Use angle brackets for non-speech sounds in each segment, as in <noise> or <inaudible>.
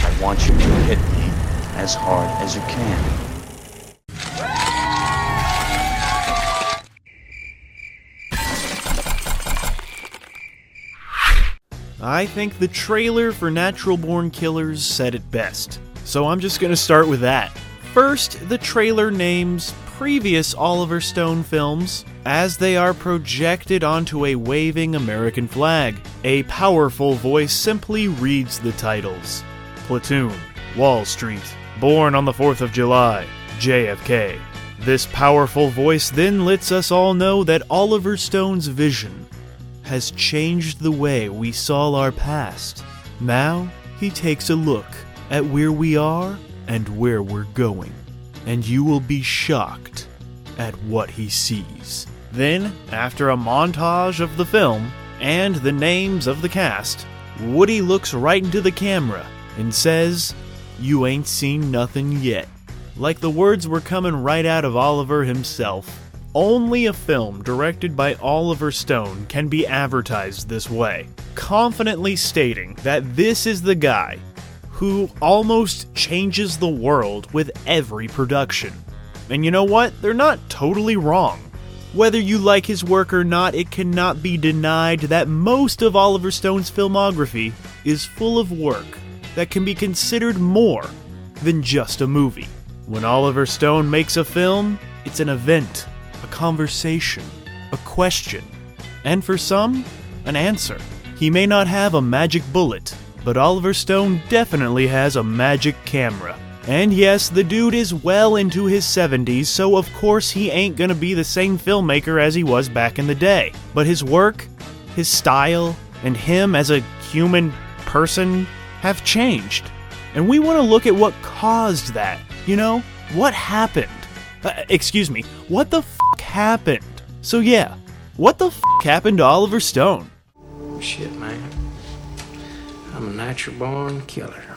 I want you to hit me as hard as you can. I think the trailer for Natural Born Killers said it best. So I'm just gonna start with that. First, the trailer names previous Oliver Stone films as they are projected onto a waving American flag. A powerful voice simply reads the titles Platoon, Wall Street, Born on the 4th of July, JFK. This powerful voice then lets us all know that Oliver Stone's vision has changed the way we saw our past. Now, he takes a look at where we are and where we're going, and you will be shocked at what he sees. Then, after a montage of the film and the names of the cast, Woody looks right into the camera and says, You ain't seen nothing yet. Like the words were coming right out of Oliver himself. Only a film directed by Oliver Stone can be advertised this way, confidently stating that this is the guy who almost changes the world with every production. And you know what? They're not totally wrong. Whether you like his work or not, it cannot be denied that most of Oliver Stone's filmography is full of work that can be considered more than just a movie. When Oliver Stone makes a film, it's an event a conversation, a question, and for some, an answer. He may not have a magic bullet, but Oliver Stone definitely has a magic camera. And yes, the dude is well into his 70s, so of course he ain't gonna be the same filmmaker as he was back in the day. But his work, his style, and him as a human person have changed. And we wanna look at what caused that. You know, what happened? Uh, excuse me, what the fuck happened? So yeah, what the fuck happened to Oliver Stone? Shit, man. I'm a natural born killer.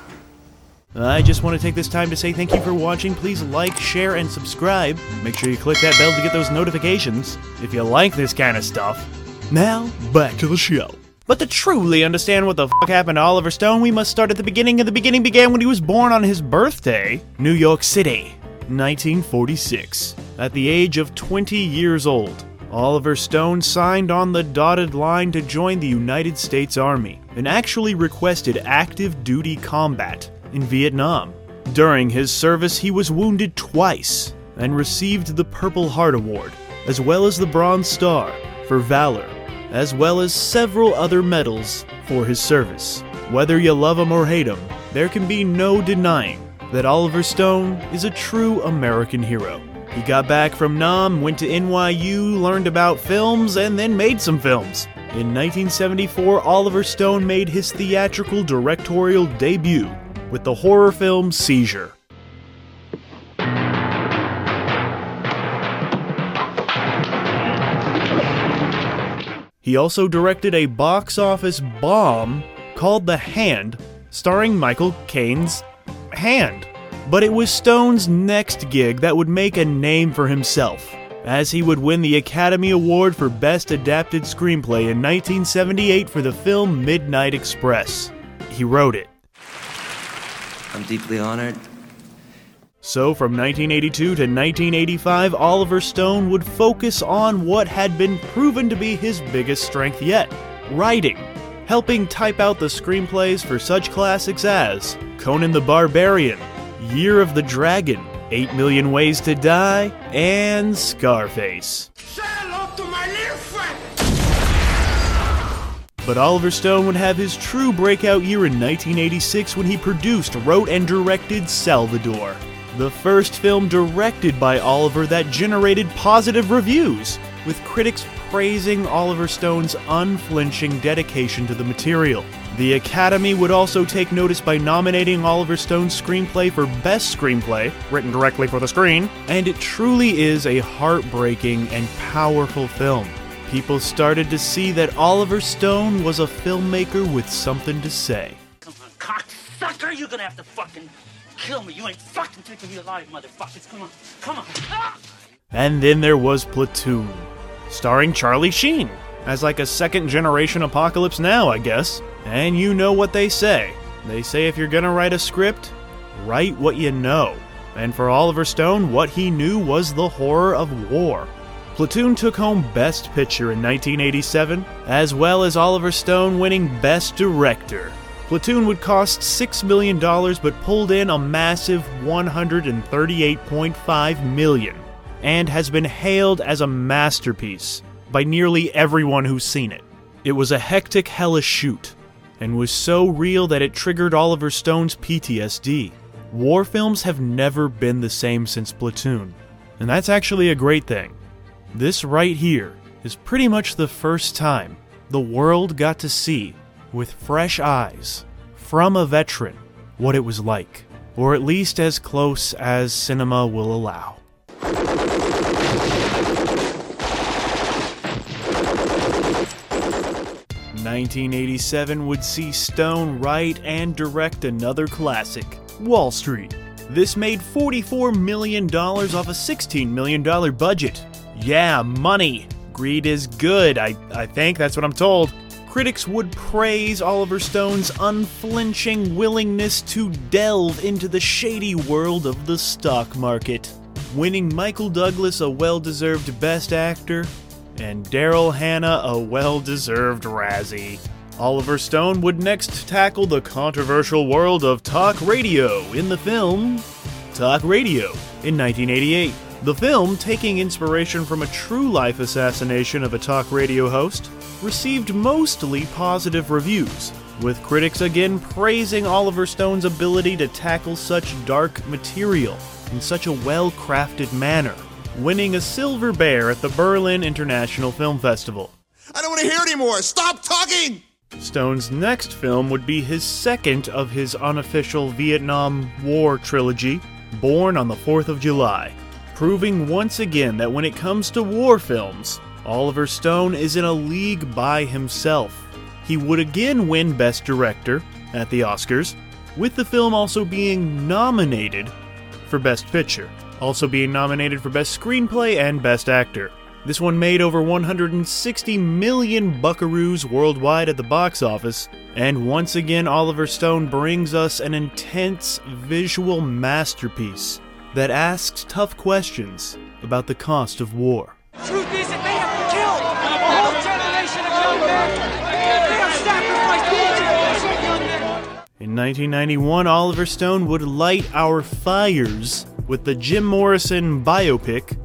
I just want to take this time to say thank you for watching. Please like, share, and subscribe. Make sure you click that bell to get those notifications if you like this kind of stuff. Now, back to the show. But to truly understand what the fuck happened to Oliver Stone, we must start at the beginning, and the beginning began when he was born on his birthday, New York City. 1946. At the age of 20 years old, Oliver Stone signed on the dotted line to join the United States Army and actually requested active duty combat in Vietnam. During his service, he was wounded twice and received the Purple Heart Award, as well as the Bronze Star for valor, as well as several other medals for his service. Whether you love him or hate him, there can be no denying that Oliver Stone is a true American hero. He got back from Nam, went to NYU, learned about films, and then made some films. In 1974, Oliver Stone made his theatrical directorial debut with the horror film Seizure. He also directed a box office bomb called The Hand, starring Michael Caine's hand. But it was Stone's next gig that would make a name for himself, as he would win the Academy Award for Best Adapted Screenplay in 1978 for the film Midnight Express. He wrote it. I'm deeply honored. So, from 1982 to 1985, Oliver Stone would focus on what had been proven to be his biggest strength yet writing, helping type out the screenplays for such classics as Conan the Barbarian, Year of the Dragon, 8 Million Ways to Die, and Scarface. Say But Oliver Stone would have his true breakout year in 1986 when he produced, wrote, and directed Salvador, the first film directed by Oliver that generated positive reviews, with critics praising Oliver Stone's unflinching dedication to the material. The Academy would also take notice by nominating Oliver Stone's screenplay for Best Screenplay, written directly for the screen, and it truly is a heartbreaking and powerful film. People started to see that Oliver Stone was a filmmaker with something to say. Come on, cocksucker, you're gonna have to fucking kill me. You ain't fucking taking me alive, motherfuckers. Come on, come on. Ah! And then there was Platoon, starring Charlie Sheen. as like a second generation Apocalypse Now, I guess. And you know what they say. They say if you're gonna write a script, write what you know. And for Oliver Stone, what he knew was the horror of war. Platoon took home Best Picture in 1987, as well as Oliver Stone winning Best Director. Platoon would cost $6 million but pulled in a massive 138.5 million, and has been hailed as a masterpiece by nearly everyone who's seen it. It was a hectic, hellish shoot, and was so real that it triggered Oliver Stone's PTSD. War films have never been the same since Platoon, and that's actually a great thing. This right here is pretty much the first time the world got to see, with fresh eyes, from a veteran, what it was like, or at least as close as cinema will allow. 1987 would see Stone write and direct another classic, Wall Street. This made $44 million off a $16 million budget. Yeah, money. Greed is good, I, I think, that's what I'm told. Critics would praise Oliver Stone's unflinching willingness to delve into the shady world of the stock market, winning Michael Douglas a well deserved Best Actor and Daryl Hannah a well deserved Razzie. Oliver Stone would next tackle the controversial world of talk radio in the film Talk Radio in 1988. The film, taking inspiration from a true life assassination of a talk radio host, received mostly positive reviews, with critics again praising Oliver Stone's ability to tackle such dark material in such a well crafted manner winning a Silver Bear at the Berlin International Film Festival. I don't want to hear anymore. Stop talking. Stone's next film would be his second of his unofficial Vietnam War trilogy, Born on the 4th of July, proving once again that when it comes to war films, Oliver Stone is in a league by himself. He would again win Best Director at the Oscars, with the film also being nominated for Best Picture also being nominated for Best Screenplay and Best Actor. This one made over 160 million buckaroos worldwide at the box office, and once again, Oliver Stone brings us an intense visual masterpiece that asks tough questions about the cost of war. Truth is that they have killed a whole generation of young men. They have sacrificed each young men. In 1991, Oliver Stone would light our fires with the Jim Morrison biopic,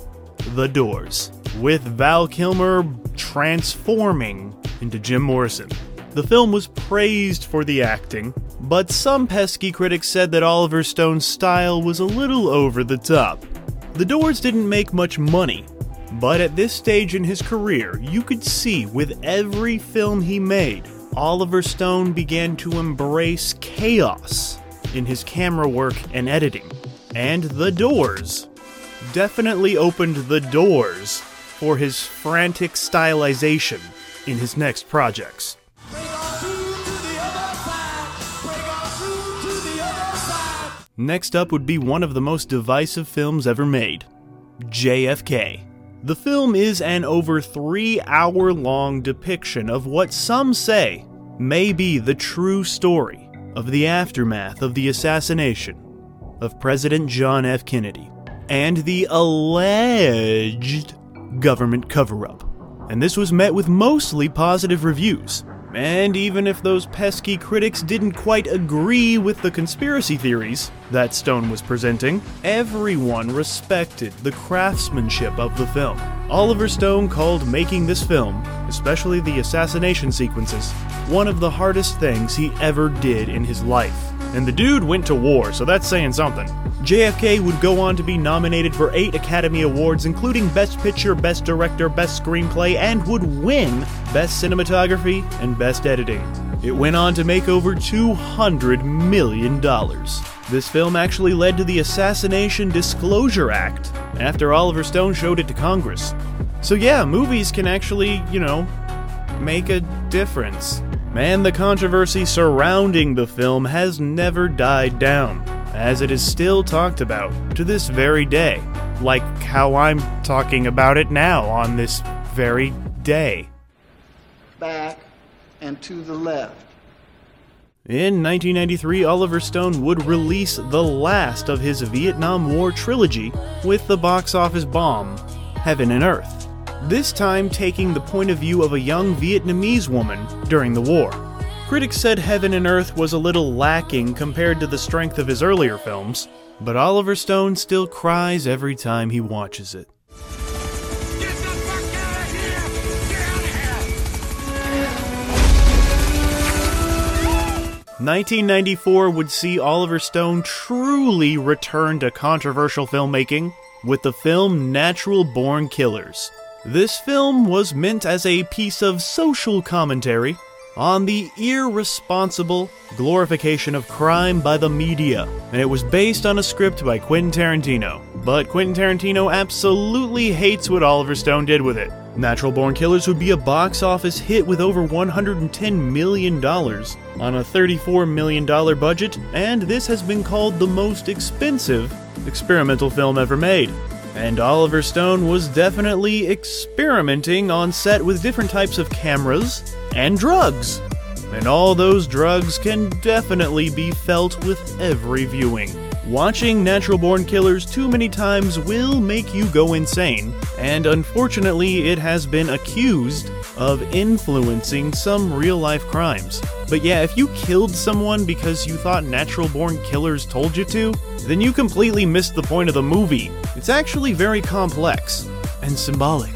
The Doors, with Val Kilmer transforming into Jim Morrison. The film was praised for the acting, but some pesky critics said that Oliver Stone's style was a little over the top. The Doors didn't make much money, but at this stage in his career, you could see with every film he made, Oliver Stone began to embrace chaos in his camera work and editing and The Doors definitely opened the doors for his frantic stylization in his next projects. Next up would be one of the most divisive films ever made JFK. The film is an over three hour long depiction of what some say may be the true story of the aftermath of the assassination of President John F. Kennedy and the alleged government cover up. And this was met with mostly positive reviews. And even if those pesky critics didn't quite agree with the conspiracy theories that Stone was presenting, everyone respected the craftsmanship of the film. Oliver Stone called making this film, especially the assassination sequences, one of the hardest things he ever did in his life. And the dude went to war, so that's saying something. JFK would go on to be nominated for eight Academy Awards, including Best Picture, Best Director, Best Screenplay, and would win Best Cinematography and Best Editing. It went on to make over $200 million. This film actually led to the Assassination Disclosure Act after Oliver Stone showed it to Congress. So, yeah, movies can actually, you know, make a difference. Man, the controversy surrounding the film has never died down, as it is still talked about to this very day, like how I'm talking about it now on this very day. back, and to the left. In 1993, Oliver Stone would release the last of his Vietnam War trilogy with the box office bomb, Heaven and Earth. This time taking the point of view of a young Vietnamese woman during the war. Critics said Heaven and Earth was a little lacking compared to the strength of his earlier films, but Oliver Stone still cries every time he watches it. 1994 would see Oliver Stone truly return to controversial filmmaking with the film Natural Born Killers. This film was meant as a piece of social commentary on the irresponsible glorification of crime by the media, and it was based on a script by Quentin Tarantino. But Quentin Tarantino absolutely hates what Oliver Stone did with it. Natural Born Killers would be a box office hit with over $110 million on a $34 million budget, and this has been called the most expensive experimental film ever made. And Oliver Stone was definitely experimenting on set with different types of cameras and drugs. And all those drugs can definitely be felt with every viewing. Watching Natural Born Killers too many times will make you go insane, and unfortunately, it has been accused of influencing some real life crimes. But yeah, if you killed someone because you thought Natural Born Killers told you to, then you completely missed the point of the movie. It's actually very complex and symbolic.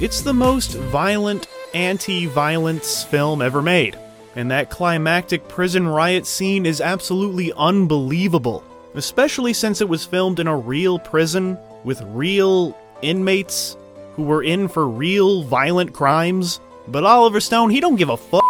It's the most violent anti violence film ever made, and that climactic prison riot scene is absolutely unbelievable especially since it was filmed in a real prison with real inmates who were in for real violent crimes. But Oliver Stone, he don't give a fuck.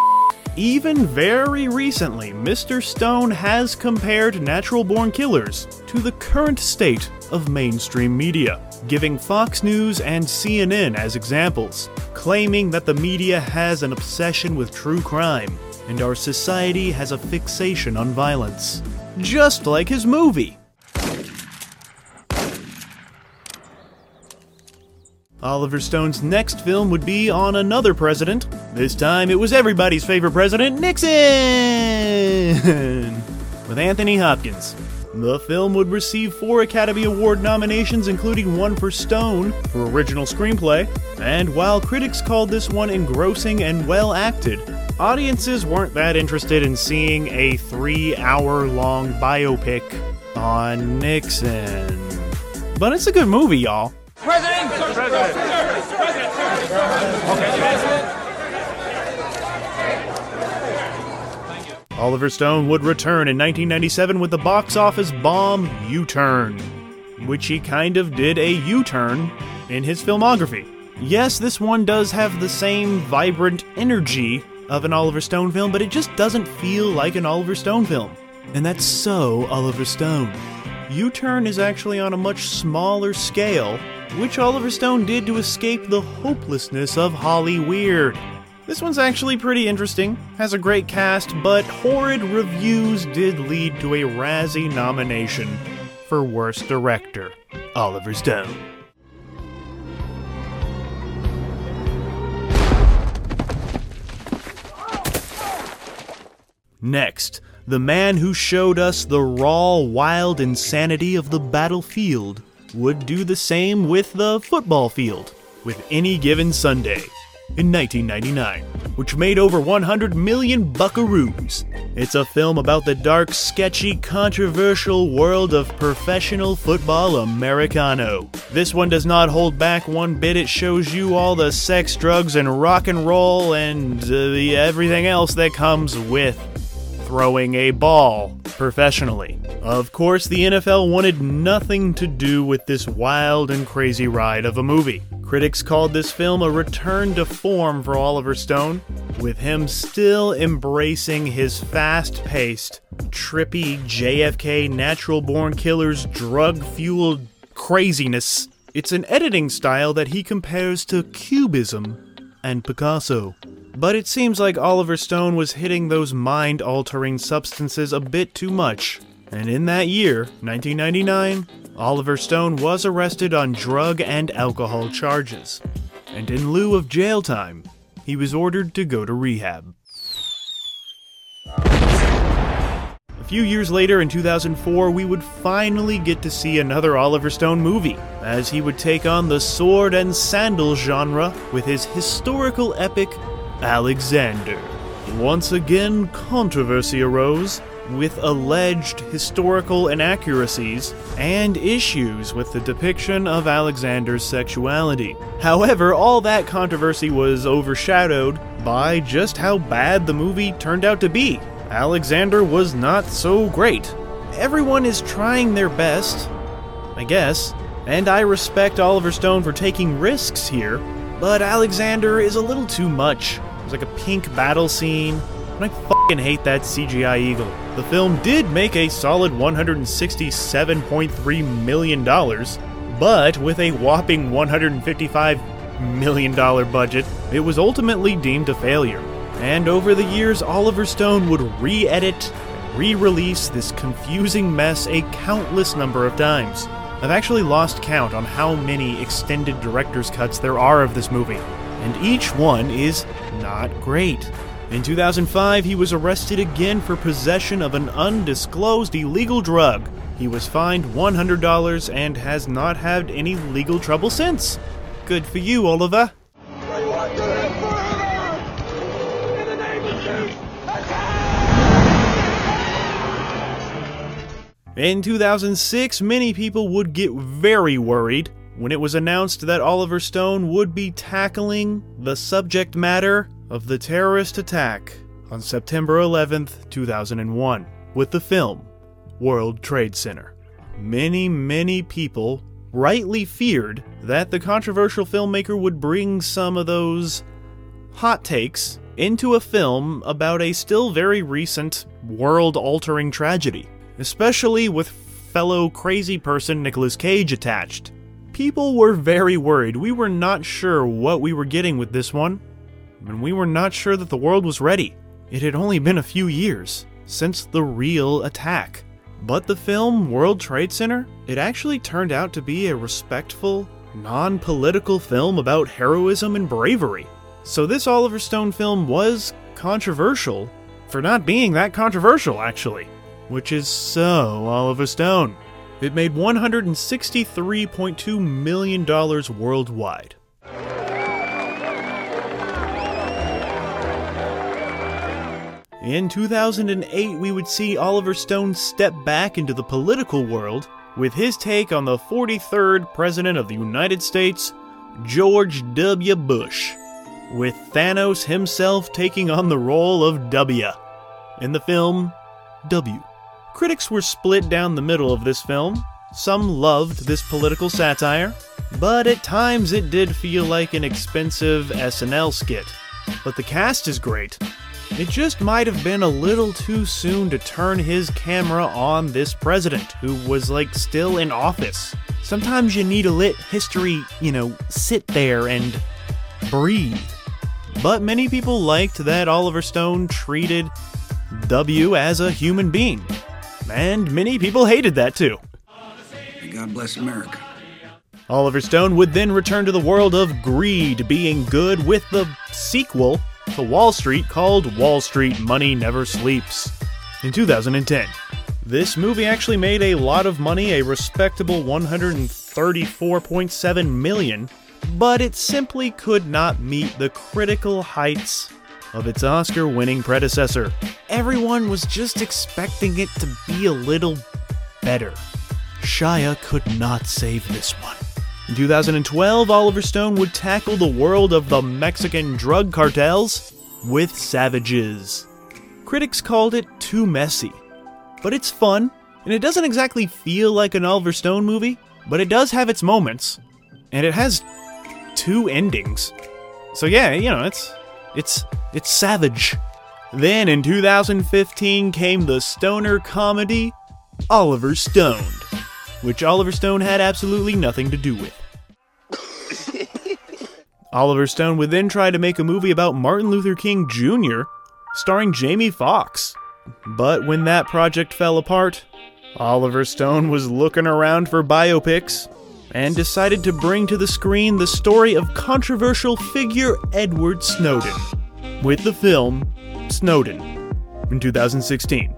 Even very recently, Mr. Stone has compared Natural Born Killers to the current state of mainstream media, giving Fox News and CNN as examples, claiming that the media has an obsession with true crime and our society has a fixation on violence just like his movie. Oliver Stone's next film would be on another president. This time it was everybody's favorite president, Nixon! <laughs> With Anthony Hopkins. The film would receive four Academy Award nominations, including one for Stone for original screenplay. And while critics called this one engrossing and well acted, audiences weren't that interested in seeing a three hour long biopic on Nixon. But it's a good movie, y'all. President! President! Oliver Stone would return in 1997 with the box office bomb U Turn, which he kind of did a U turn in his filmography. Yes, this one does have the same vibrant energy of an Oliver Stone film, but it just doesn't feel like an Oliver Stone film. And that's so Oliver Stone. U Turn is actually on a much smaller scale, which Oliver Stone did to escape the hopelessness of Holly Weird. This one's actually pretty interesting, has a great cast, but horrid reviews did lead to a Razzie nomination for Worst Director, Oliver Stone. Next, the man who showed us the raw, wild insanity of the battlefield would do the same with the football field, with any given Sunday in 1999, which made over 100 million buckaroos. It's a film about the dark, sketchy, controversial world of professional football Americano. This one does not hold back one bit, it shows you all the sex, drugs, and rock and roll and uh, everything else that comes with throwing a ball professionally. Of course, the NFL wanted nothing to do with this wild and crazy ride of a movie. Critics called this film a return to form for Oliver Stone, with him still embracing his fast paced, trippy JFK natural born killers drug fueled craziness. It's an editing style that he compares to Cubism and Picasso. But it seems like Oliver Stone was hitting those mind altering substances a bit too much. And in that year, 1999, Oliver Stone was arrested on drug and alcohol charges. And in lieu of jail time, he was ordered to go to rehab. A few years later, in 2004, we would finally get to see another Oliver Stone movie, as he would take on the sword and sandal genre with his historical epic, Alexander. Once again, controversy arose with alleged historical inaccuracies and issues with the depiction of Alexander's sexuality. However, all that controversy was overshadowed by just how bad the movie turned out to be. Alexander was not so great. Everyone is trying their best, I guess, and I respect Oliver Stone for taking risks here, but Alexander is a little too much. There's like a pink battle scene, and I fucking hate that CGI eagle. The film did make a solid $167.3 million, but with a whopping $155 million budget, it was ultimately deemed a failure. And over the years, Oliver Stone would re edit and re release this confusing mess a countless number of times. I've actually lost count on how many extended director's cuts there are of this movie, and each one is not great. In 2005, he was arrested again for possession of an undisclosed illegal drug. He was fined $100 and has not had any legal trouble since. Good for you, Oliver. In 2006, many people would get very worried when it was announced that Oliver Stone would be tackling the subject matter of the terrorist attack on September 11, 2001, with the film World Trade Center. Many, many people rightly feared that the controversial filmmaker would bring some of those hot takes into a film about a still very recent world altering tragedy, especially with fellow crazy person Nicolas Cage attached. People were very worried. We were not sure what we were getting with this one, and we were not sure that the world was ready. It had only been a few years since the real attack. But the film World Trade Center, it actually turned out to be a respectful, non political film about heroism and bravery. So this Oliver Stone film was controversial for not being that controversial, actually, which is so Oliver Stone. It made $163.2 million worldwide. In 2008, we would see Oliver Stone step back into the political world with his take on the 43rd President of the United States, George W. Bush, with Thanos himself taking on the role of W in the film W. Critics were split down the middle of this film. Some loved this political satire, but at times it did feel like an expensive SNL skit. But the cast is great. It just might have been a little too soon to turn his camera on this president, who was like still in office. Sometimes you need to let history, you know, sit there and breathe. But many people liked that Oliver Stone treated W as a human being. And many people hated that too. God bless America. Oliver Stone would then return to the world of greed, being good with the sequel to Wall Street called Wall Street Money Never Sleeps in 2010. This movie actually made a lot of money, a respectable 134.7 million, but it simply could not meet the critical heights of its Oscar winning predecessor. Everyone was just expecting it to be a little better. Shia could not save this one. In 2012, Oliver Stone would tackle the world of the Mexican drug cartels with Savages. Critics called it too messy, but it's fun, and it doesn't exactly feel like an Oliver Stone movie, but it does have its moments, and it has two endings. So yeah, you know, it's it's it's savage. Then in 2015 came the stoner comedy Oliver Stoned which Oliver Stone had absolutely nothing to do with. <laughs> Oliver Stone would then try to make a movie about Martin Luther King Jr., starring Jamie Foxx. But when that project fell apart, Oliver Stone was looking around for biopics, and decided to bring to the screen the story of controversial figure Edward Snowden with the film Snowden in 2016.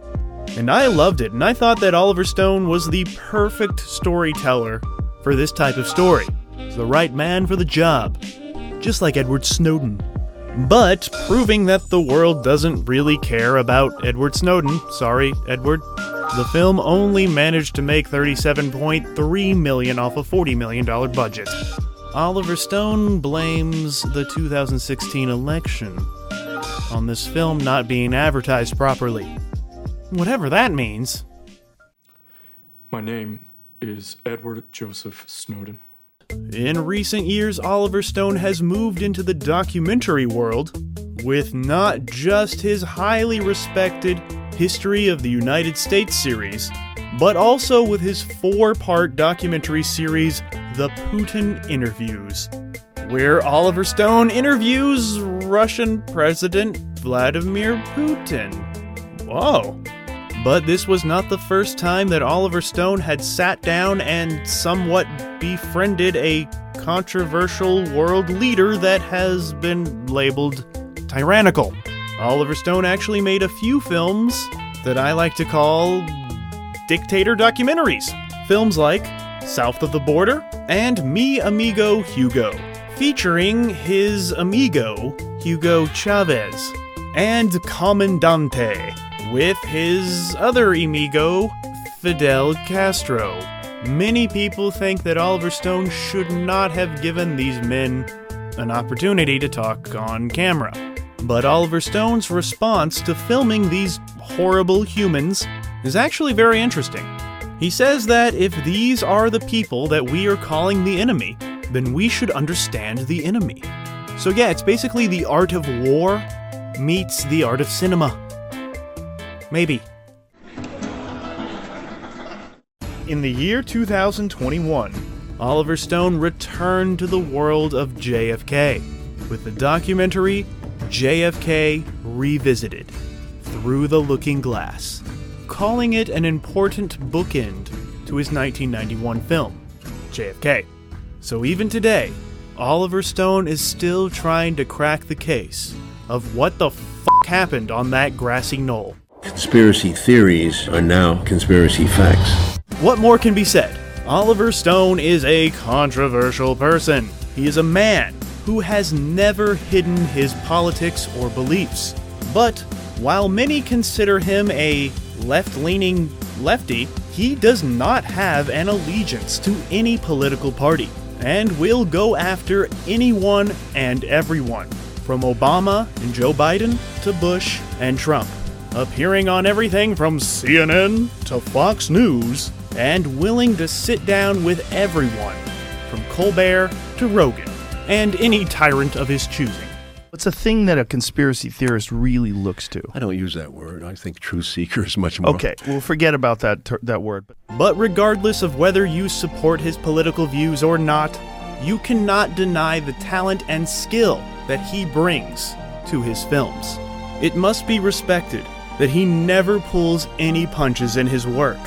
And I loved it, and I thought that Oliver Stone was the perfect storyteller for this type of story. He's the right man for the job, just like Edward Snowden. But proving that the world doesn't really care about Edward Snowden, sorry, Edward, the film only managed to make 37.3 million off a 40 million dollar budget. Oliver Stone blames the 2016 election on this film not being advertised properly. Whatever that means. My name is Edward Joseph Snowden. In recent years, Oliver Stone has moved into the documentary world with not just his highly respected History of the United States series, but also with his four part documentary series, The Putin Interviews, where Oliver Stone interviews Russian President Vladimir Putin. Whoa. But this was not the first time that Oliver Stone had sat down and somewhat befriended a controversial world leader that has been labeled tyrannical. Oliver Stone actually made a few films that I like to call dictator documentaries. Films like South of the Border and Mi Amigo Hugo, featuring his amigo, Hugo Chavez, and Comandante, with his other amigo, Fidel Castro. Many people think that Oliver Stone should not have given these men an opportunity to talk on camera. But Oliver Stone's response to filming these horrible humans is actually very interesting. He says that if these are the people that we are calling the enemy, then we should understand the enemy. So, yeah, it's basically the art of war meets the art of cinema. Maybe. In the year 2021, Oliver Stone returned to the world of JFK with the documentary JFK Revisited Through the Looking Glass, calling it an important bookend to his 1991 film, JFK. So even today, Oliver Stone is still trying to crack the case of what the f happened on that grassy knoll. Conspiracy theories are now conspiracy facts. What more can be said? Oliver Stone is a controversial person. He is a man who has never hidden his politics or beliefs. But while many consider him a left leaning lefty, he does not have an allegiance to any political party and we'll go after anyone and everyone, from Obama and Joe Biden to Bush and Trump, appearing on everything from CNN to Fox News, and willing to sit down with everyone, from Colbert to Rogan, and any tyrant of his choosing. It's a thing that a conspiracy theorist really looks to. I don't use that word. I think truth seeker is much more. Okay, we'll forget about that ter- that word. But regardless of whether you support his political views or not, you cannot deny the talent and skill that he brings to his films. It must be respected that he never pulls any punches in his work.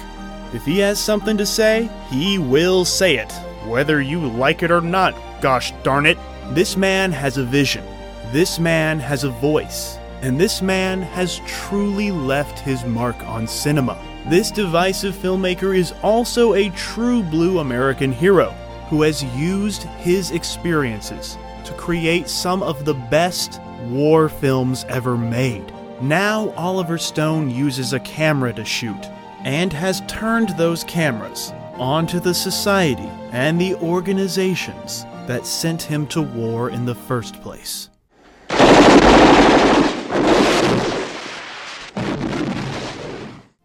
If he has something to say, he will say it, whether you like it or not, gosh darn it. This man has a vision. This man has a voice. And this man has truly left his mark on cinema. This divisive filmmaker is also a true blue American hero who has used his experiences to create some of the best war films ever made. Now, Oliver Stone uses a camera to shoot and has turned those cameras onto the society and the organizations that sent him to war in the first place.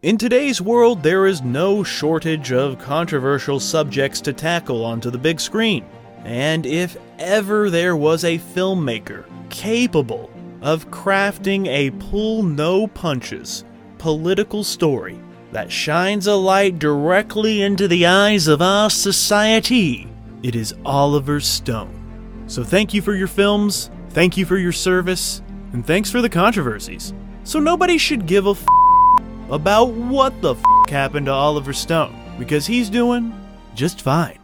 In today's world, there is no shortage of controversial subjects to tackle onto the big screen. And if ever there was a filmmaker capable of crafting a pull no punches political story that shines a light directly into the eyes of our society, it is Oliver Stone. So thank you for your films, thank you for your service, and thanks for the controversies. So nobody should give a f- about what the f- happened to Oliver Stone, because he's doing just fine.